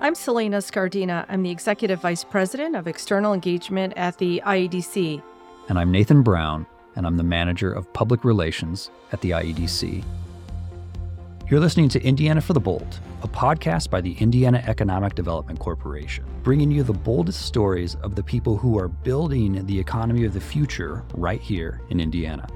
I'm Salena Scardina. I'm the Executive Vice President of External Engagement at the IEDC. And I'm Nathan Brown, and I'm the Manager of Public Relations at the IEDC. You're listening to Indiana for the Bold, a podcast by the Indiana Economic Development Corporation, bringing you the boldest stories of the people who are building the economy of the future right here in Indiana.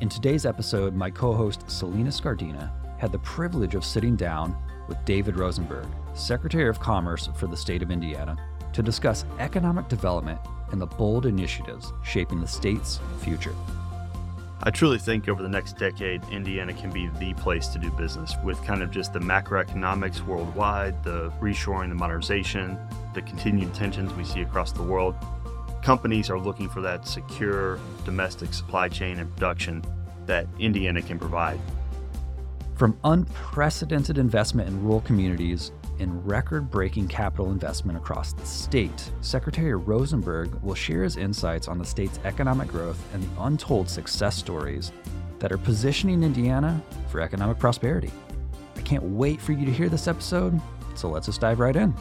In today's episode, my co host Salena Scardina had the privilege of sitting down with David Rosenberg, Secretary of Commerce for the state of Indiana, to discuss economic development and the bold initiatives shaping the state's future. I truly think over the next decade, Indiana can be the place to do business with kind of just the macroeconomics worldwide, the reshoring, the modernization, the continued tensions we see across the world. Companies are looking for that secure domestic supply chain and production that Indiana can provide. From unprecedented investment in rural communities and record breaking capital investment across the state, Secretary Rosenberg will share his insights on the state's economic growth and the untold success stories that are positioning Indiana for economic prosperity. I can't wait for you to hear this episode, so let's just dive right in.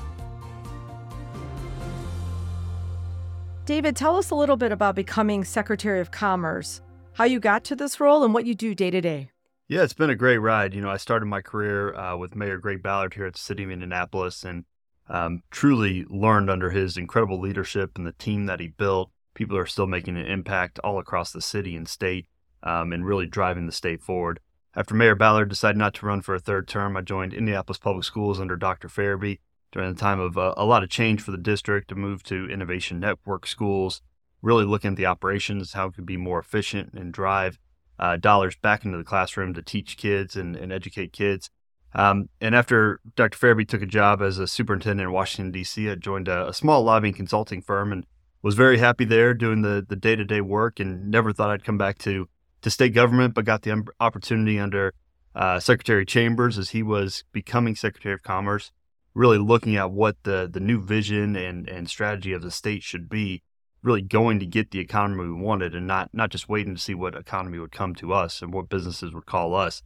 David, tell us a little bit about becoming Secretary of Commerce, how you got to this role, and what you do day to day. Yeah, it's been a great ride. You know, I started my career uh, with Mayor Greg Ballard here at the City of Indianapolis and um, truly learned under his incredible leadership and the team that he built. People are still making an impact all across the city and state um, and really driving the state forward. After Mayor Ballard decided not to run for a third term, I joined Indianapolis Public Schools under Dr. Ferebee during the time of uh, a lot of change for the district to move to Innovation Network schools, really looking at the operations, how it could be more efficient and drive uh, dollars back into the classroom to teach kids and, and educate kids. Um, and after Dr. Ferebee took a job as a superintendent in Washington, D.C., I joined a, a, small lobbying consulting firm and was very happy there doing the, the day-to-day work and never thought I'd come back to, to state government, but got the opportunity under uh, Secretary Chambers as he was becoming Secretary of Commerce, really looking at what the, the new vision and, and strategy of the state should be really going to get the economy we wanted and not not just waiting to see what economy would come to us and what businesses would call us.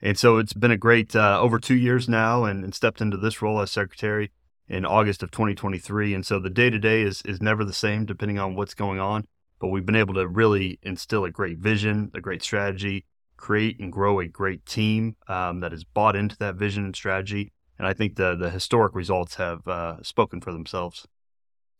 And so it's been a great uh, over two years now, and, and, stepped into this role as secretary in August of 2023. And so the day to day is is never the same depending on what's going on. But we've been able to really instill a great vision, a great strategy, create and grow a great team um, that has bought into that vision and strategy. And I think the the historic results have uh, spoken for themselves.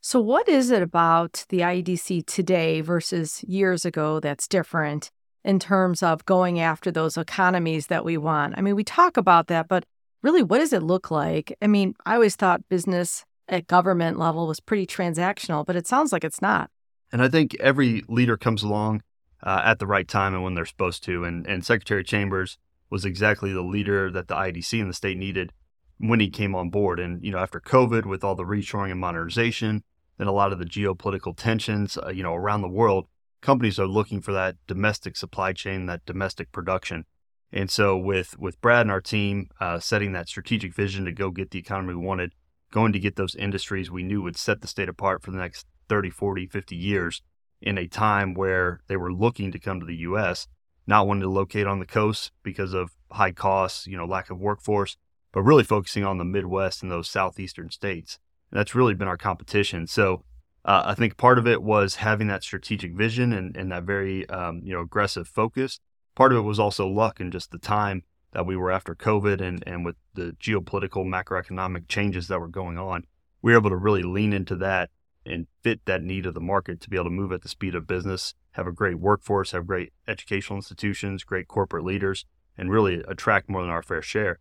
So, what is it about the IEDC today versus years ago that's different in terms of going after those economies that we want? I mean, we talk about that, but really, what does it look like? I mean, I always thought business at government level was pretty transactional, but it sounds like it's not. And I think every leader comes along uh, at the right time and when they're supposed to. And, and Secretary Chambers was exactly the leader that the IEDC and the state needed when he came on board. And, you know, after COVID, with all the reshoring and modernization, and a lot of the geopolitical tensions, uh, you know, around the world, companies are looking for that domestic supply chain, that domestic production. And so with with Brad and our team uh, setting that strategic vision to go get the economy we wanted, going to get those industries we knew would set the state apart for the next 30, 40, 50 years in a time where they were looking to come to the US, not wanting to locate on the coast because of high costs, you know, lack of workforce, but really focusing on the Midwest and those southeastern states. That's really been our competition. So uh, I think part of it was having that strategic vision and, and that very um, you know aggressive focus. Part of it was also luck and just the time that we were after COVID and, and with the geopolitical macroeconomic changes that were going on. We were able to really lean into that and fit that need of the market to be able to move at the speed of business, have a great workforce, have great educational institutions, great corporate leaders, and really attract more than our fair share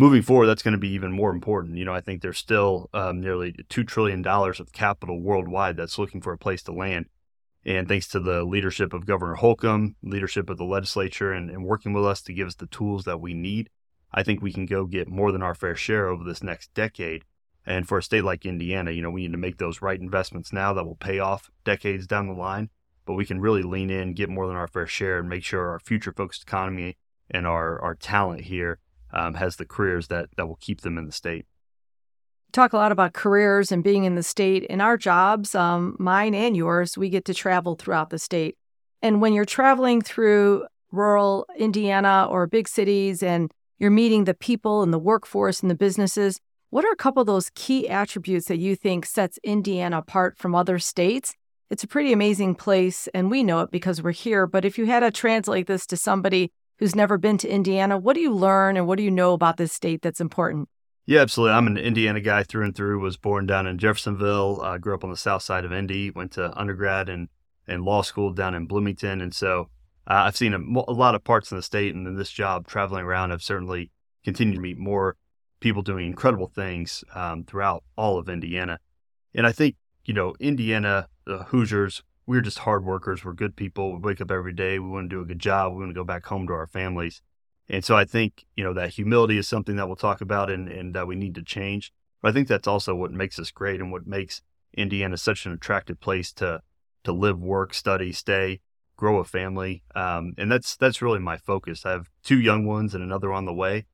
moving forward, that's going to be even more important. You know, I think there's still um, nearly $2 trillion of capital worldwide that's looking for a place to land. And thanks to the leadership of Governor Holcomb, leadership of the legislature, and, and working with us to give us the tools that we need, I think we can go get more than our fair share over this next decade. And for a state like Indiana, you know, we need to make those right investments now that will pay off decades down the line. But we can really lean in, get more than our fair share, and make sure our future focused economy and our, our talent here um, has the careers that that will keep them in the state. Talk a lot about careers and being in the state. In our jobs, um, mine and yours, we get to travel throughout the state. And when you're traveling through rural Indiana or big cities and you're meeting the people and the workforce and the businesses. What are a couple of those key attributes that you think sets Indiana apart from other states? It's a pretty amazing place, and we know it because we're here. But if you had to translate this to somebody who's never been to Indiana, what do you learn and what do you know about this state that's important? Yeah, absolutely. I'm an Indiana guy through and through. Was born down in Jeffersonville. Uh, grew up on the south side of Indy. Went to undergrad and and law school down in Bloomington. And so uh, I've seen a, a, lot of parts in the state. And in this job, traveling around, I've certainly continued to meet more people doing incredible things um, throughout all of Indiana. And I think you know Indiana, the Hoosiers, we're just hard workers. We're good people. We wake up every day. We want to do a good job. We want to go back home to our families. And so I think, you know, that humility is something that we'll talk about and, and that we need to change. But I think that's also what makes us great and what makes Indiana such an attractive place to to live, work, study, stay, grow a family. Um, and that's that's really my focus. I have two young ones and another on the way.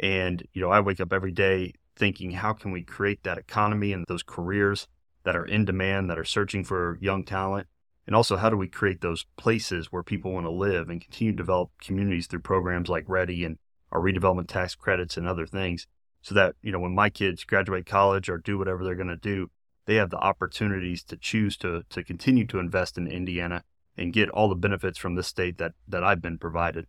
And, you know, I wake up every day thinking, how can we create that economy and those careers that are in demand, that are searching for young talent? And also, how do we create those places where people want to live and continue to develop communities through programs like Ready and our redevelopment tax credits and other things so that, you know, when my kids graduate college or do whatever they're going to do, they have the opportunities to choose to, to continue to invest in Indiana and get all the benefits from this state that, that I've been provided.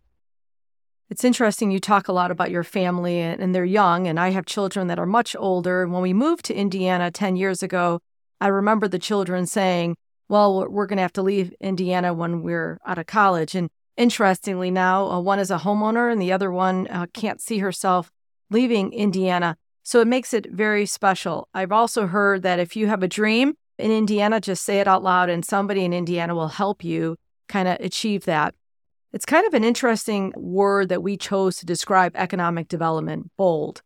It's interesting. You talk a lot about your family and they're young, and I have children that are much older. And when we moved to Indiana 10 years ago, I remember the children saying, well, we're going to have to leave Indiana when we're out of college. And interestingly, now uh, one is a homeowner and the other one uh, can't see herself leaving Indiana. So it makes it very special. I've also heard that if you have a dream in Indiana, just say it out loud and somebody in Indiana will help you kind of achieve that. It's kind of an interesting word that we chose to describe economic development bold.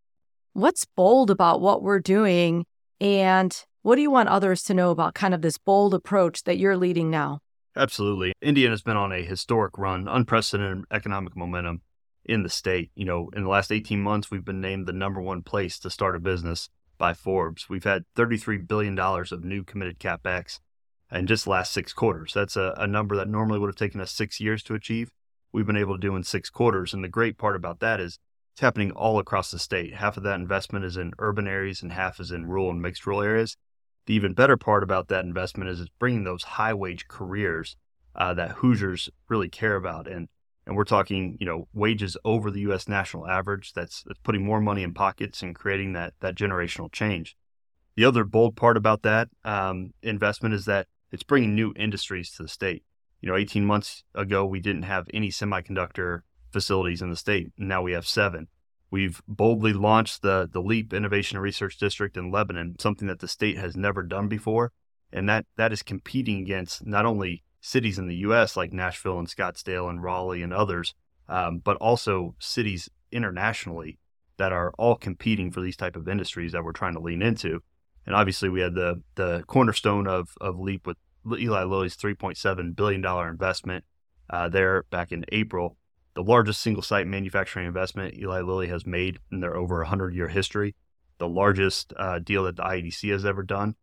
What's bold about what we're doing? And what do you want others to know about kind of this bold approach that you're leading now? Absolutely. Indiana's been on a historic run, unprecedented economic momentum in the state. You know, in the last 18 months, we've been named the number one place to start a business by Forbes. We've had $33 billion of new committed CapEx in just last six quarters. That's a, a number that normally would have taken us six years to achieve. We've been able to do in six quarters. And the great part about that is it's happening all across the state. Half of that investment is in urban areas and half is in rural and mixed rural areas. The even better part about that investment is it's bringing those high wage careers uh, that Hoosiers really care about. And and we're talking, you know, wages over the U.S. national average. That's, that's putting more money in pockets and creating that that generational change. The other bold part about that um, investment is that it's bringing new industries to the state. You know, 18 months ago, we didn't have any semiconductor facilities in the state. And now we have seven. We've boldly launched the, the LEAP Innovation and Research District in Lebanon, something that the state has never done before. And that, that is competing against not only cities in the U.S. like Nashville and Scottsdale and Raleigh and others, um, but also cities internationally that are all competing for these type of industries that we're trying to lean into. And obviously, we had the the cornerstone of of Leap with Eli Lilly's 3.7 billion dollar investment uh, there back in April the largest single site manufacturing investment Eli Lilly has made in their over 100 year history, the largest uh, deal that the IEDC has ever done.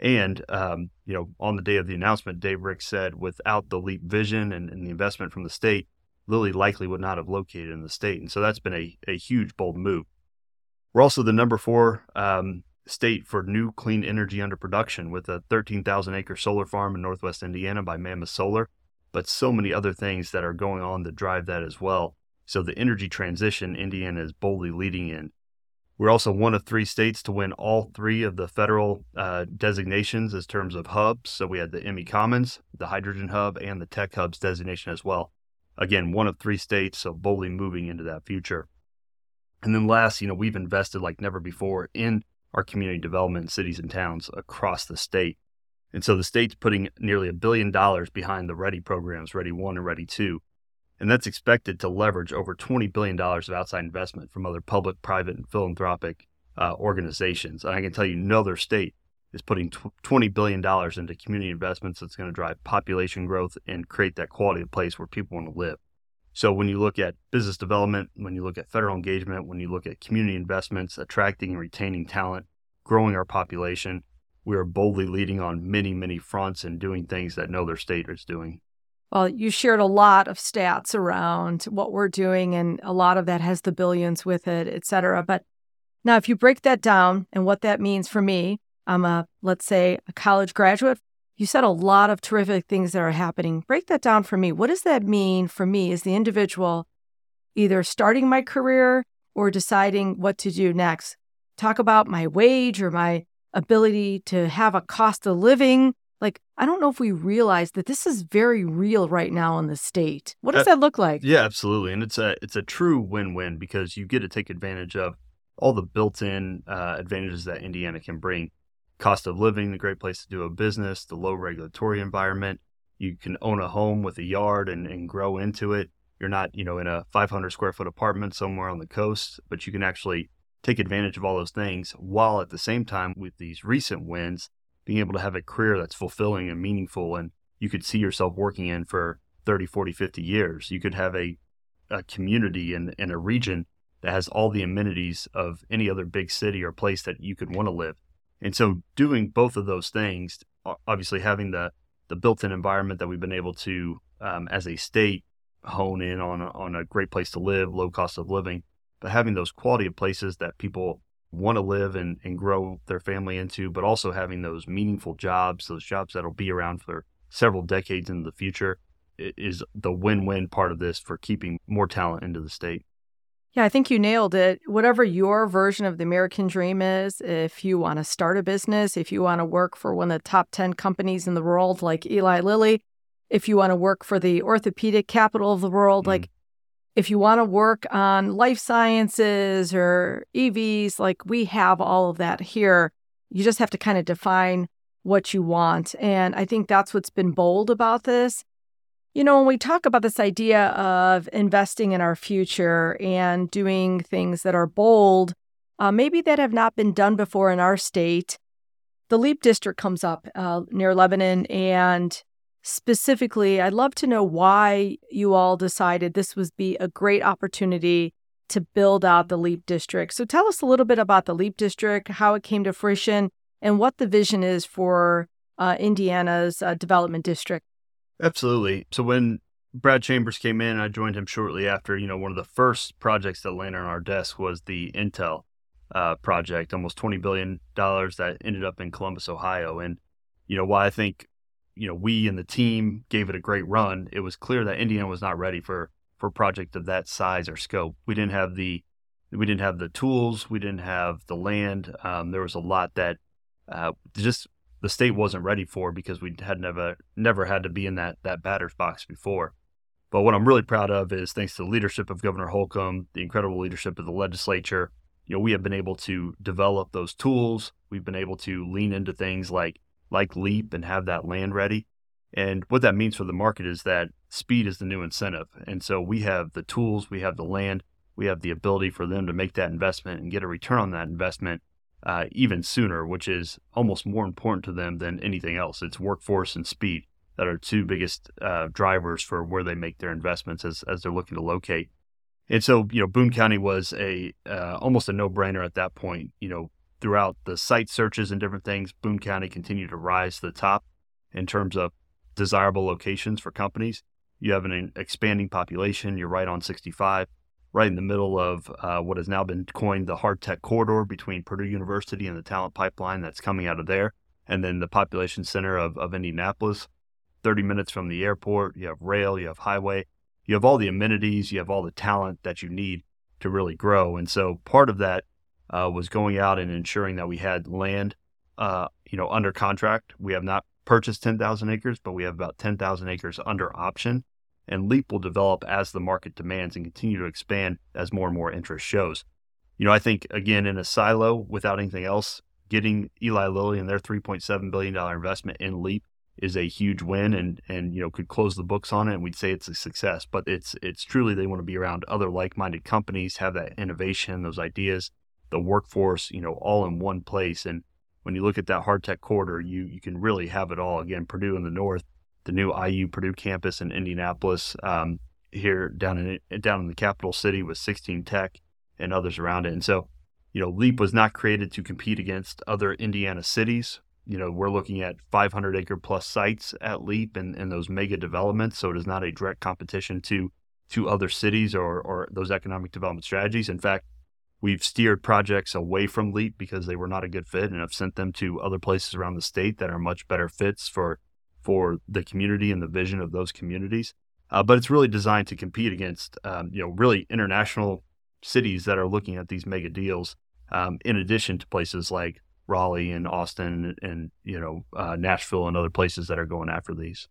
And, um, you know, on the day of the announcement, Dave Ricks said without the LEAP vision and, and, the investment from the state, Lilly likely would not have located in the state. And so that's been a, a huge, bold move. We're also the number four um, state for new clean energy under production with a 13,000 acre solar farm in Northwest Indiana by Mammoth Solar but so many other things that are going on that drive that as well. So the energy transition Indiana is boldly leading in. We're also one of three states to win all three of the federal uh, designations as terms of hubs. So we had the ME Commons, the Hydrogen Hub, and the Tech Hubs designation as well. Again, one of three states, so boldly moving into that future. And then last, you know, we've invested like never before in our community development cities and towns across the state. And so the state's putting nearly a billion dollars behind the Ready programs, Ready 1 and Ready 2. And that's expected to leverage over $20 billion of outside investment from other public, private, and philanthropic uh, organizations. And I can tell you, no other state is putting $20 billion into community investments that's going to drive population growth and create that quality of place where people want to live. So when you look at business development, when you look at federal engagement, when you look at community investments, attracting and retaining talent, growing our population, we are boldly leading on many, many fronts and doing things that no other state is doing. Well, you shared a lot of stats around what we're doing, and a lot of that has the billions with it, et cetera. But now, if you break that down and what that means for me, I'm a, let's say, a college graduate. You said a lot of terrific things that are happening. Break that down for me. What does that mean for me as the individual, either starting my career or deciding what to do next? Talk about my wage or my ability to have a cost of living like, I don't know if we realize that this is very real right now in the state. What does uh, that look like? Yeah, absolutely. And it's a it's a true win-win because you get to take advantage of all the built-in uh, advantages that Indiana can bring. Cost of living, the great place to do a business, the low regulatory environment. You can own a home with a yard and, and grow into it. You're not, you know, in a 500 square foot apartment somewhere on the coast, but you can actually take advantage of all those things while at the same time with these recent wins being able to have a career that's fulfilling and meaningful and you could see yourself working in for 30, 40, 50 years. You could have a, a community in, in a region that has all the amenities of any other big city or place that you could want to live. And so doing both of those things, obviously having the, the built-in environment that we've been able to, um, as a state, hone in on, on a great place to live, low cost of living, but having those quality of places that people want to live and, and grow their family into, but also having those meaningful jobs, those jobs that'll be around for several decades in the future is the win-win part of this for keeping more talent into the state. Yeah, I think you nailed it. Whatever your version of the American dream is, if you want to start a business, if you want to work for one of the top 10 companies in the world like Eli Lilly, if you want to work for the orthopedic capital of the world, mm-hmm. like if you want to work on life sciences or EVs, like we have all of that here. You just have to kind of define what you want. And I think that's what's been bold about this. You know, when we talk about this idea of investing in our future and doing things that are bold, uh, maybe that have not been done before in our state, the LEAP district comes up uh, near Lebanon, and specifically, I'd love to know why you all decided this would be a great opportunity to build out the LEAP district. So tell us a little bit about the LEAP district, how it came to fruition, and what the vision is for uh, Indiana's uh, development district. Absolutely. So when Brad Chambers came in, I joined him shortly after. You know, one of the first projects that landed on our desk was the Intel uh, project, almost twenty billion dollars that ended up in Columbus, Ohio. And you know, why I think you know we and the team gave it a great run, it was clear that Indiana was not ready for for a project of that size or scope. We didn't have the we didn't have the tools, we didn't have the land. Um, there was a lot that uh, just the state wasn't ready for because we had never never had to be in that that batter's box before. But what I'm really proud of is thanks to the leadership of Governor Holcomb, the incredible leadership of the legislature, you know, we have been able to develop those tools. We've been able to lean into things like like Leap and have that land ready. And what that means for the market is that speed is the new incentive. And so we have the tools, we have the land, we have the ability for them to make that investment and get a return on that investment uh, even sooner, which is almost more important to them than anything else. It's workforce and speed that are two biggest uh, drivers for where they make their investments as, as they're looking to locate. And so, you know, Boone County was a uh, almost a no brainer at that point. You know, throughout the site searches and different things, Boone County continued to rise to the top in terms of desirable locations for companies. You have an expanding population. You're right on 65, right in the middle of uh, what has now been coined the hard tech corridor between Purdue University and the talent pipeline that's coming out of there. And then the population center of, of Indianapolis, 30 minutes from the airport. You have rail, you have highway, you have all the amenities, you have all the talent that you need to really grow. And so part of that uh, was going out and ensuring that we had land, uh, you know, under contract. We have not purchased 10,000 acres, but we have about 10,000 acres under option. And LEAP will develop as the market demands and continue to expand as more and more interest shows. You know, I think again in a silo without anything else, getting Eli Lilly and their 3.7 billion dollar investment in LEAP is a huge win and and you know could close the books on it and we'd say it's a success but it's it's truly they want to be around other like-minded companies have that innovation those ideas the workforce, you know, all in one place. And when you look at that hard tech corridor, you you can really have it all. Again, Purdue in the north, the new IU Purdue campus in Indianapolis, um, here down in down in the capital city with 16 Tech and others around it. And so, you know, Leap was not created to compete against other Indiana cities. you know, we're looking at 500 acre plus sites at LEAP and, and those mega developments. So it is not a direct competition to to other cities or, or those economic development strategies. In fact, we've steered projects away from LEAP because they were not a good fit and have sent them to other places around the state that are much better fits for for the community and the vision of those communities. Uh, but it's really designed to compete against, um, you know, really international cities that are looking at these mega deals, um, in addition to places like Raleigh and Austin and, you know, uh, Nashville and other places that are going after these.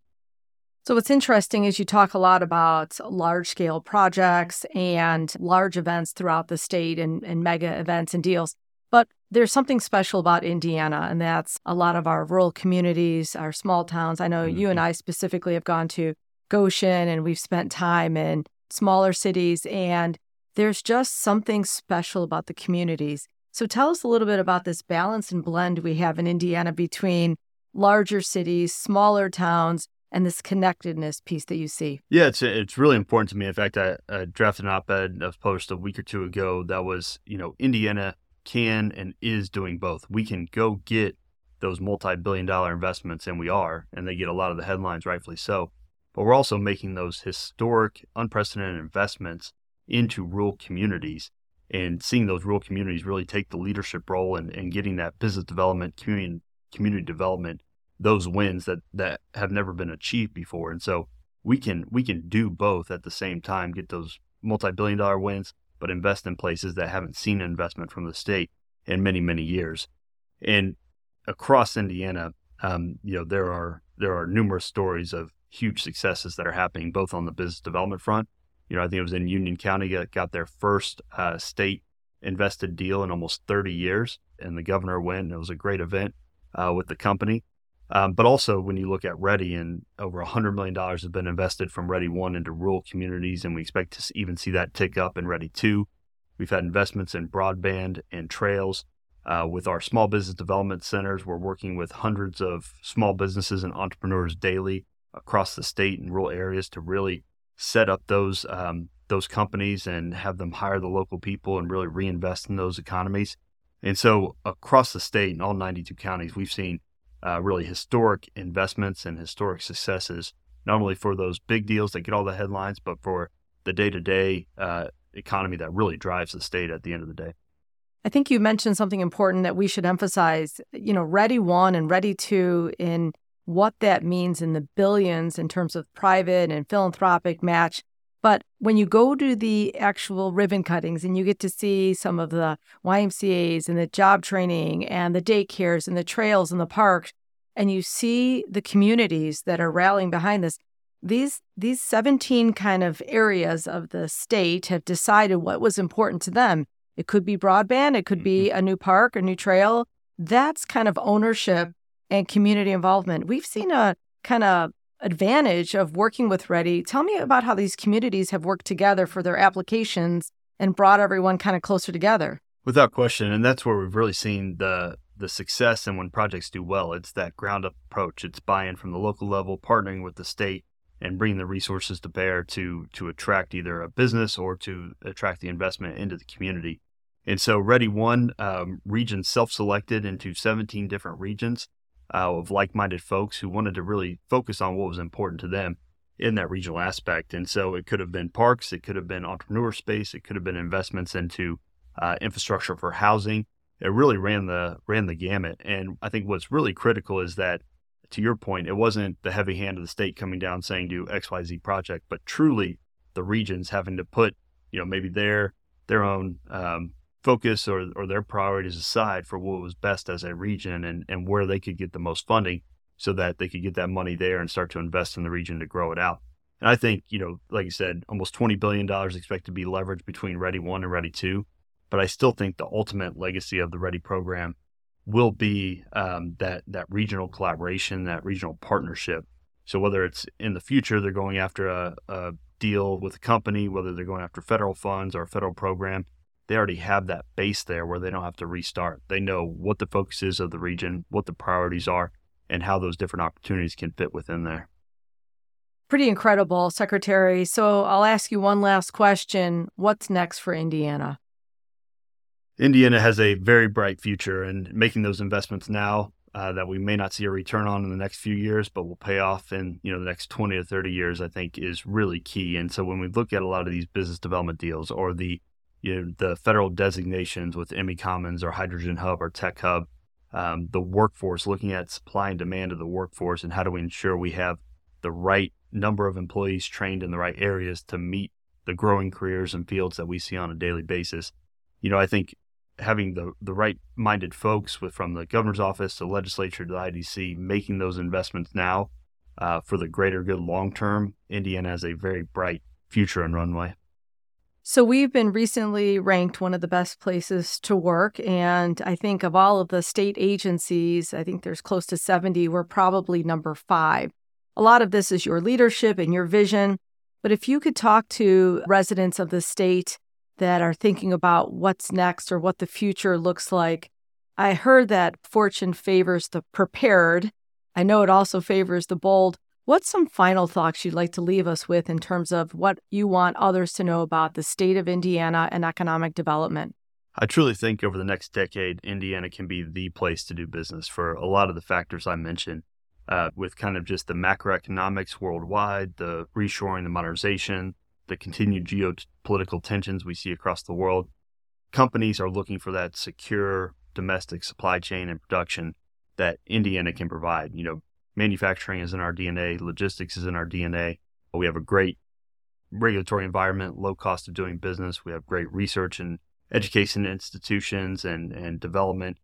So, what's interesting is you talk a lot about large scale projects and large events throughout the state and, and mega events and deals. But there's something special about Indiana, and that's a lot of our rural communities, our small towns. I know mm-hmm. you and I specifically have gone to Goshen and we've spent time in smaller cities, and there's just something special about the communities. So tell us a little bit about this balance and blend we have in Indiana between larger cities, smaller towns, and this connectedness piece that you see. Yeah, it's it's really important to me. In fact, I, I drafted an op-ed that was published a week or two ago that was, you know, Indiana can and is doing both. We can go get those multi-billion dollar investments and we are, and they get a lot of the headlines rightfully so. But we're also making those historic, unprecedented investments into rural communities and seeing those rural communities really take the leadership role and, getting that business development, community community development those wins that that have never been achieved before. And so we can we can do both at the same time, get those multi-billion dollar wins, but invest in places that haven't seen investment from the state in many many years. And across Indiana, um, you know there are there are numerous stories of huge successes that are happening both on the business development front. You know, I think it was in Union County that got their first uh, state invested deal in almost 30 years, and the governor went. And it was a great event uh, with the company. Um, but also, when you look at Ready, and over $100 million has been invested from Ready 1 into rural communities, and we expect to even see that tick up in Ready 2. We've had investments in broadband and trails. Uh, with our small business development centers, we're working with hundreds of small businesses and entrepreneurs daily across the state and rural areas to really set up those um, those companies and have them hire the local people and really reinvest in those economies. And so, across the state in all 92 counties, we've seen uh, really historic investments and historic successes, not only for those big deals that get all the headlines, but for the day to day economy that really drives the state at the end of the day. I think you mentioned something important that we should emphasize. You know, Ready One and Ready Two in what that means in the billions in terms of private and philanthropic match but when you go to the actual ribbon cuttings and you get to see some of the YMCAs and the job training and the daycares and the trails and the parks, and you see the communities that are rallying behind this, these these 17 kind of areas of the state have decided what was important to them. It could be broadband, it could be mm-hmm. a new park, a new trail. That's kind of ownership and community involvement. We've seen a kind of advantage of working with Ready. Tell me about how these communities have worked together for their applications and brought everyone kind of closer together. Without question, and that's where we've really seen the the success and when projects do well, it's that ground up approach. It's buy-in from the local level, partnering with the state and bringing the resources to bear to to attract either a business or to attract the investment into the community. And so Ready One um, region self-selected into 17 different regions uh, of like-minded folks who wanted to really focus on what was important to them in that regional aspect. And so it could have been parks, it could have been entrepreneur space, it could have been investments into uh, infrastructure for housing. It really ran the ran the gamut. And I think what's really critical is that, to your point, it wasn't the heavy hand of the state coming down saying do X Y Z project, but truly the regions having to put you know maybe their their own um, focus or, or their priorities aside for what was best as a region and, and where they could get the most funding so that they could get that money there and start to invest in the region to grow it out. And I think, you know, like you said, almost $20 billion expected to be leveraged between Ready 1 and Ready 2. But I still think the ultimate legacy of the Ready program will be um, that, that regional collaboration, that regional partnership. So whether it's in the future, they're going after a, a deal with a company, whether they're going after federal funds or a federal program, they already have that base there where they don't have to restart. They know what the focus is of the region, what the priorities are, and how those different opportunities can fit within there. Pretty incredible, Secretary. So I'll ask you one last question. What's next for Indiana? Indiana has a very bright future, and making those investments now uh, that we may not see a return on in the next few years, but will pay off in you know the next 20 to 30 years, I think is really key. And so when we look at a lot of these business development deals or the you know the federal designations with ME Commons or Hydrogen Hub or Tech Hub, um, the workforce, looking at supply and demand of the workforce, and how do we ensure we have the right number of employees trained in the right areas to meet the growing careers and fields that we see on a daily basis. You know, I think having the, the right minded folks with from the governor's office, the legislature, to the IDC, making those investments now uh, for the greater good long term, Indiana has a very bright future and runway. So, we've been recently ranked one of the best places to work. And I think of all of the state agencies, I think there's close to 70, we're probably number five. A lot of this is your leadership and your vision. But if you could talk to residents of the state that are thinking about what's next or what the future looks like. I heard that fortune favors the prepared. I know it also favors the bold. What's some final thoughts you'd like to leave us with in terms of what you want others to know about the state of Indiana and economic development? I truly think over the next decade, Indiana can be the place to do business for a lot of the factors I mentioned, uh, with kind of just the macroeconomics worldwide, the reshoring, the modernization, the continued geopolitical tensions we see across the world, companies are looking for that secure domestic supply chain and production that Indiana can provide. You know, manufacturing is in our DNA, logistics is in our DNA. We have a great regulatory environment, low cost of doing business. We have great research and education institutions and, and development.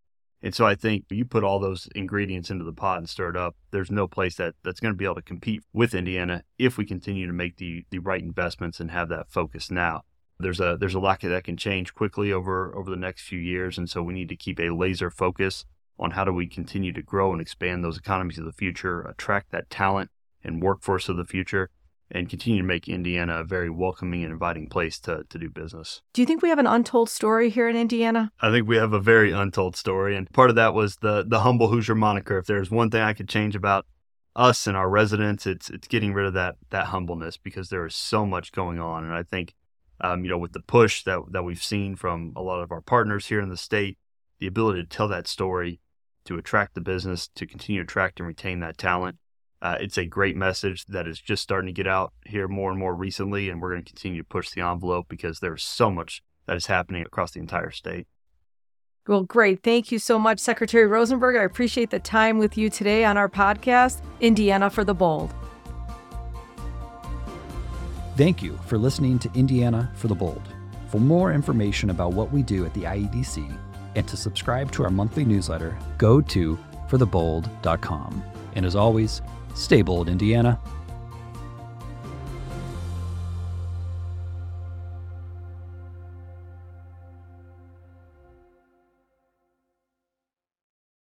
And so I think you put all those ingredients into the pot and stir it up. There's no place that that's going to be able to compete with Indiana if we continue to make the the right investments and have that focus now. There's a there's a lot that can change quickly over over the next few years, and so we need to keep a laser focus on how do we continue to grow and expand those economies of the future, attract that talent and workforce of the future, and continue to make Indiana a very welcoming and inviting place to, to do business. Do you think we have an untold story here in Indiana? I think we have a very untold story. And part of that was the the humble Hoosier moniker. If there's one thing I could change about us and our residents, it's it's getting rid of that that humbleness because there is so much going on. And I think um, you know, with the push that that we've seen from a lot of our partners here in the state, the ability to tell that story, to attract the business, to continue to attract and retain that talent, uh, it's a great message that is just starting to get out here more and more recently, and we're going to continue to push the envelope because there's so much that is happening across the entire state. Well, great. Thank you so much, Secretary Rosenberg. I appreciate the time with you today on our podcast, Indiana for the Bold. Thank you for listening to Indiana for the Bold. For more information about what we do at the IEDC and to subscribe to our monthly newsletter, go to forthebold.com. And as always, Stay bold, Indiana.